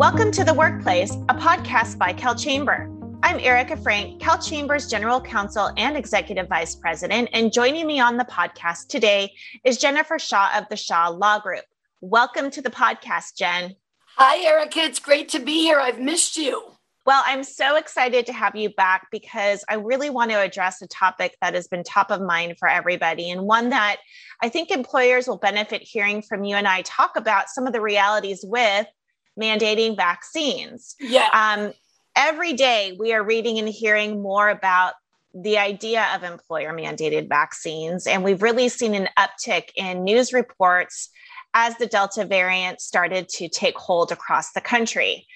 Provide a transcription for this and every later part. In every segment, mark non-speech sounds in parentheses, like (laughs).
Welcome to The Workplace, a podcast by CalChamber. I'm Erika Frank, CalChamber's General Counsel and Executive Vice President, and joining me on the podcast today is Jennifer Shaw of the Shaw Law Group. Welcome to the podcast, Jen. Hi, Erika. It's great to be here. I've missed you. Well, I'm so excited to have you back because I really want to address a topic that has been top of mind for everybody and one that I think employers will benefit hearing from you and I talk about some of the realities with mandating vaccines. Yeah. Um, every day we are reading and hearing more about the idea of employer mandated vaccines. And we've really seen an uptick in news reports as the Delta variant started to take hold across the country.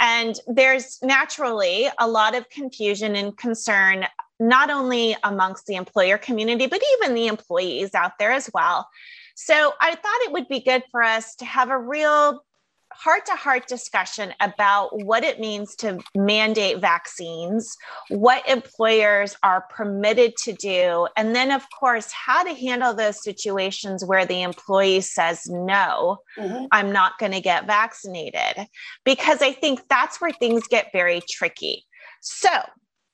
And there's naturally a lot of confusion and concern, not only amongst the employer community, but even the employees out there as well. So I thought it would be good for us to have a real heart to heart discussion about what it means to mandate vaccines, what employers are permitted to do, and then, of course, how to handle those situations where the employee says, No, mm-hmm. I'm not going to get vaccinated. Because I think that's where things get very tricky. So,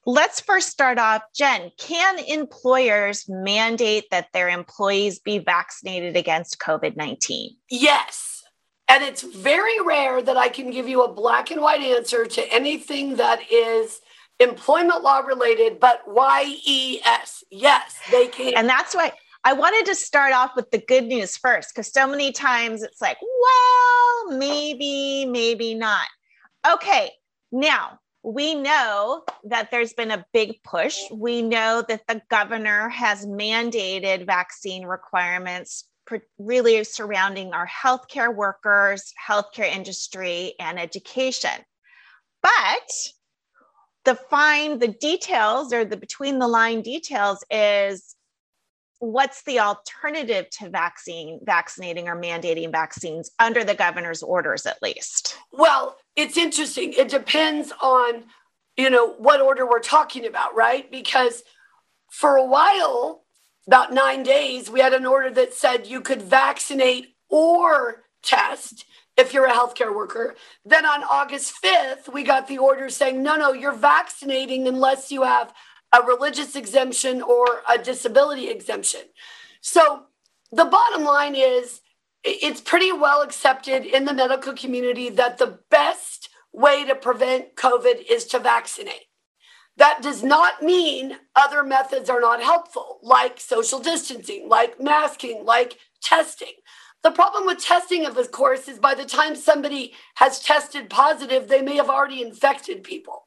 Let's first start off. Jen, can employers mandate that their employees be vaccinated against COVID 19? Yes. And it's very rare that I can give you a black and white answer to anything that is employment law related, but YES. Yes, they can. And that's why I wanted to start off with the good news first, because so many times it's like, well, maybe, maybe not. Okay, now we know that there's been a big push. We know that the governor has mandated vaccine requirements really surrounding our healthcare workers, healthcare industry, and education. But the fine, the details or the between the line details is what's the alternative to vaccine vaccinating or mandating vaccines under the governor's orders at least. Well it's interesting. It depends on you know what order we're talking about right? Because for a while about nine days, we had an order that said you could vaccinate or test if you're a healthcare worker. Then on August 5th, we got the order saying, no, no, you're vaccinating unless you have a religious exemption or a disability exemption. So the bottom line is it's pretty well accepted in the medical community that the best way to prevent COVID is to vaccinate. That does not mean other methods are not helpful, like social distancing, like masking, like testing. The problem with testing, of course, is by the time somebody has tested positive, they may have already infected people.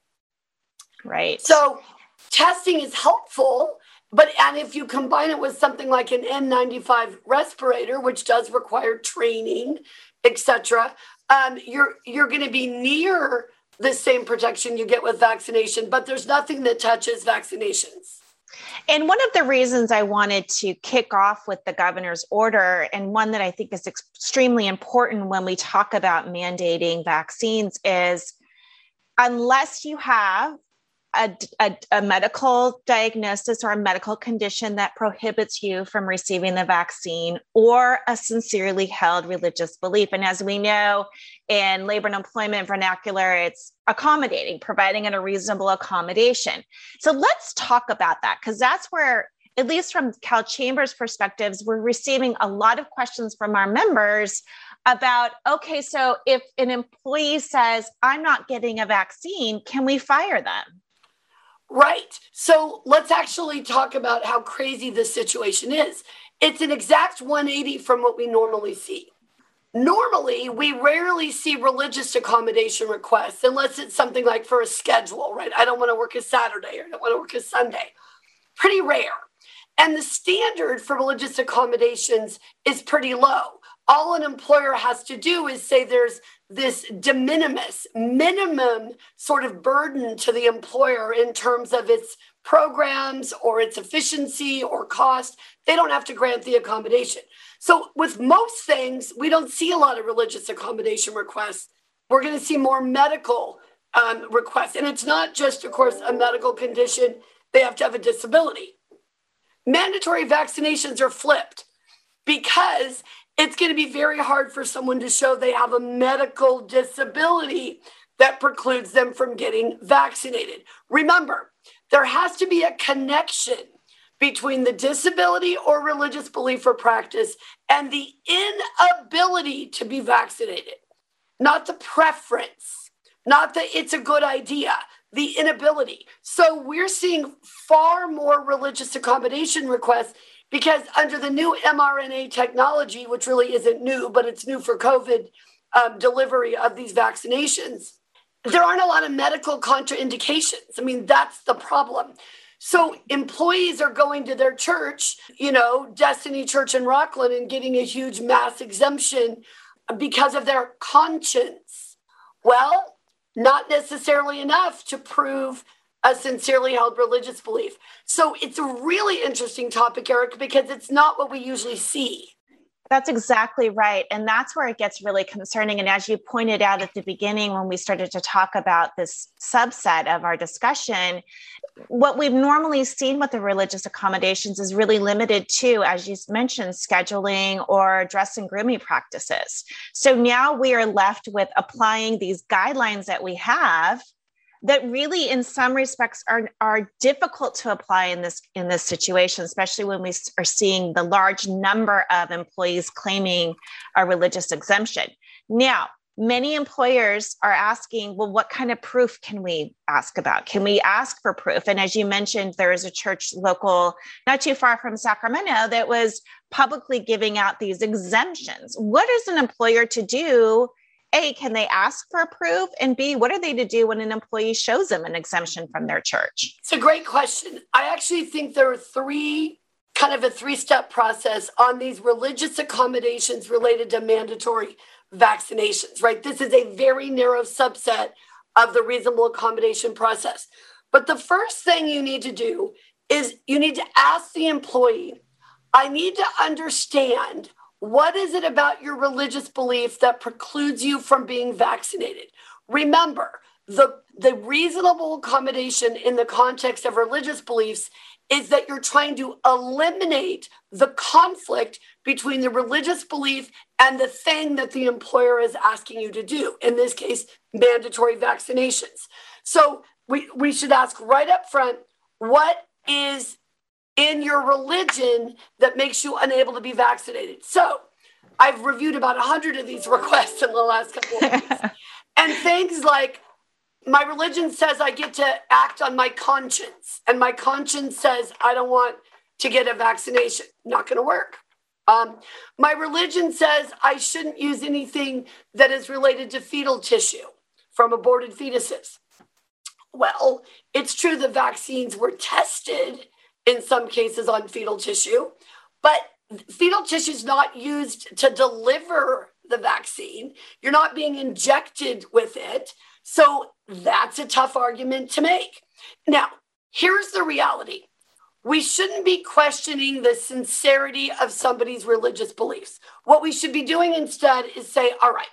Right. So testing is helpful, but and if you combine it with something like an N95 respirator, which does require training, etc., um, you're you're going to be near the same protection you get with vaccination, but there's nothing that touches vaccinations. And one of the reasons I wanted to kick off with the governor's order, and one that I think is extremely important when we talk about mandating vaccines, is unless you have a, a, a, medical diagnosis or a medical condition that prohibits you from receiving the vaccine or a sincerely held religious belief. And as we know in labor and employment vernacular, it's accommodating, providing a reasonable accommodation. So let's talk about that because that's where, at least from CalChambers perspectives, we're receiving a lot of questions from our members about okay, so if an employee says, I'm not getting a vaccine, can we fire them? Right. So let's actually talk about how crazy this situation is. It's an exact 180 from what we normally see. Normally, we rarely see religious accommodation requests unless it's something like for a schedule, right? I don't want to work a Saturday or I don't want to work a Sunday. Pretty rare. And the standard for religious accommodations is pretty low. All an employer has to do is say there's this de minimis minimum sort of burden to the employer in terms of its programs or its efficiency or cost. They don't have to grant the accommodation. So, with most things, we don't see a lot of religious accommodation requests. We're going to see more medical um, requests. And it's not just, of course, a medical condition, they have to have a disability. Mandatory vaccinations are flipped because it's going to be very hard for someone to show they have a medical disability that precludes them from getting vaccinated. Remember, there has to be a connection between the disability or religious belief or practice and the inability to be vaccinated, not the preference, not that it's a good idea, the inability. So we're seeing far more religious accommodation requests because under the new mRNA technology, which really isn't new, but it's new for COVID um, delivery of these vaccinations, there aren't a lot of medical contraindications. I mean, that's the problem. So employees are going to their church, you know, Destiny Church in Rocklin, and getting a huge mass exemption because of their conscience. Well, not necessarily enough to prove a sincerely held religious belief. So it's a really interesting topic, Eric, because it's not what we usually see. That's exactly right. And that's where it gets really concerning. And as you pointed out at the beginning, when we started to talk about this subset of our discussion, what we've normally seen with the religious accommodations is really limited to, as you mentioned, scheduling or dress and grooming practices. So now we are left with applying these guidelines that we have that really in some respects are, are difficult to apply in this in this situation especially when we are seeing the large number of employees claiming a religious exemption. Now many employers are asking well what kind of proof can we ask about? Can we ask for proof? And as you mentioned there is a church local not too far from sacramento that was publicly giving out these exemptions. What is an employer to do a, can they ask for proof? And B, what are they to do when an employee shows them an exemption from their church? It's a great question. I actually think there are three kind of a three step process on these religious accommodations related to mandatory vaccinations, right? This is a very narrow subset of the reasonable accommodation process. But the first thing you need to do is you need to ask the employee, I need to understand what is it about your religious belief that precludes you from being vaccinated? Remember, the, the reasonable accommodation in the context of religious beliefs is that you're trying to eliminate the conflict between the religious belief and the thing that the employer is asking you to do, in this case, mandatory vaccinations. So we, we should ask right up front what is in your religion that makes you unable to be vaccinated. So I've reviewed about 100 of these (laughs) requests in the last couple of weeks. (laughs) and things like, my religion says I get to act on my conscience, and my conscience says I don't want to get a vaccination. Not going to work. Um, my religion says I shouldn't use anything that is related to fetal tissue from aborted fetuses. Well, it's true the vaccines were tested in some cases on fetal tissue, but fetal tissue is not used to deliver the vaccine. You're not being injected with it. So that's a tough argument to make. Now, here's the reality we shouldn't be questioning the sincerity of somebody's religious beliefs. What we should be doing instead is say, all right,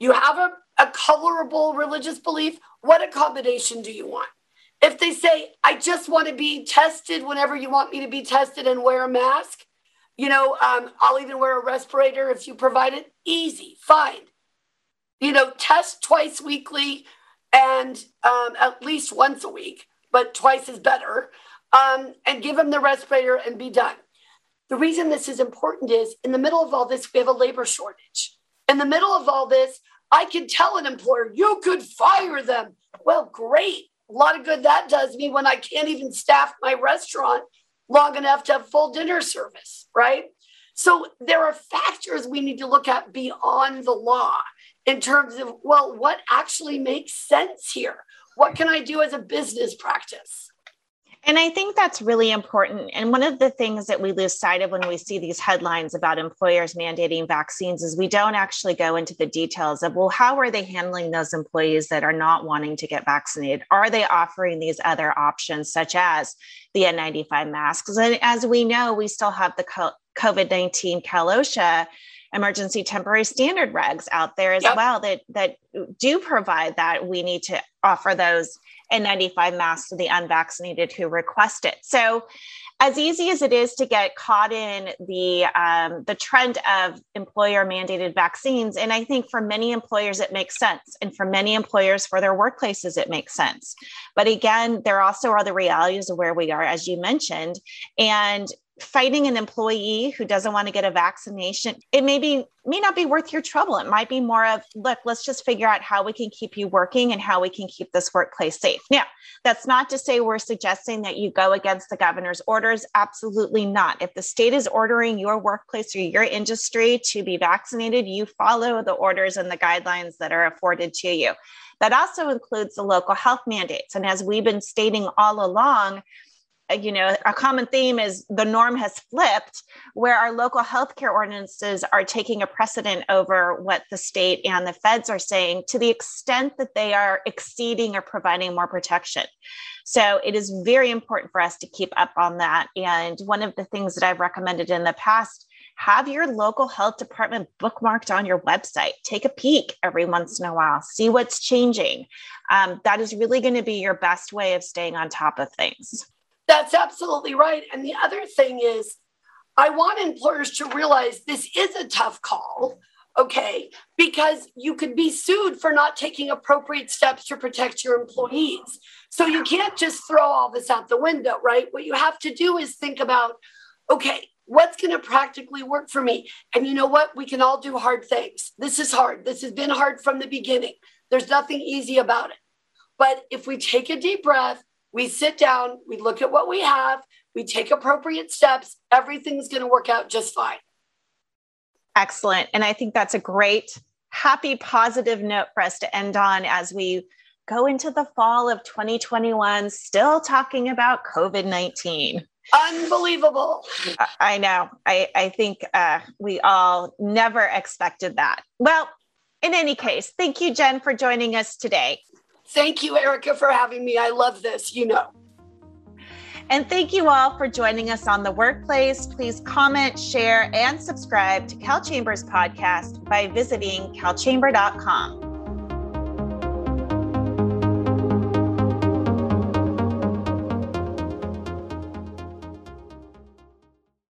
you have a, a colorable religious belief. What accommodation do you want? If they say, I just want to be tested whenever you want me to be tested and wear a mask, you know, um, I'll even wear a respirator if you provide it. Easy, fine. You know, test twice weekly and um, at least once a week, but twice is better. Um, and give them the respirator and be done. The reason this is important is in the middle of all this, we have a labor shortage. In the middle of all this, I could tell an employer, you could fire them. Well, great a lot of good that does me when I can't even staff my restaurant long enough to have full dinner service, right? So there are factors we need to look at beyond the law in terms of, well, what actually makes sense here? What can I do as a business practice? And I think that's really important. And one of the things that we lose sight of when we see these headlines about employers mandating vaccines is we don't actually go into the details of, well, how are they handling those employees that are not wanting to get vaccinated? Are they offering these other options, such as the N95 masks? And as we know, we still have the COVID 19 Cal OSHA emergency temporary standard regs out there as yep. well that that do provide that we need to offer those N95 masks to the unvaccinated who request it. So as easy as it is to get caught in the um, the trend of employer mandated vaccines, and I think for many employers it makes sense, and for many employers for their workplaces it makes sense. But again, there also are the realities of where we are, as you mentioned, and fighting an employee who doesn't want to get a vaccination it may be may not be worth your trouble. It might be more of look let's just figure out how we can keep you working and how we can keep this workplace safe. Now that's not to say we're suggesting that you go against the governor's orders. Absolutely not. If the state is ordering your workplace or your industry to be vaccinated you follow the orders and the guidelines that are afforded to you. That also includes the local health mandates. And as we've been stating all along you know, a common theme is the norm has flipped, where our local healthcare ordinances are taking a precedent over what the state and the feds are saying to the extent that they are exceeding or providing more protection. So it is very important for us to keep up on that. And one of the things that I've recommended in the past have your local health department bookmarked on your website. Take a peek every once in a while, see what's changing. Um, that is really going to be your best way of staying on top of things. That's absolutely right. And the other thing is, I want employers to realize this is a tough call, okay? Because you could be sued for not taking appropriate steps to protect your employees. So you can't just throw all this out the window, right? What you have to do is think about, okay, what's going to practically work for me? And you know what? We can all do hard things. This is hard. This has been hard from the beginning. There's nothing easy about it. But if we take a deep breath, we sit down, we look at what we have, we take appropriate steps, everything's going to work out just fine. Excellent. And I think that's a great, happy, positive note for us to end on as we go into the fall of 2021, still talking about COVID 19. Unbelievable. I know. I, I think uh, we all never expected that. Well, in any case, thank you, Jen, for joining us today. Thank you, Erika, for having me. I love this, you know. And thank you all for joining us on the workplace. Please comment, share, and subscribe to CalChambers podcast by visiting calchamber.com.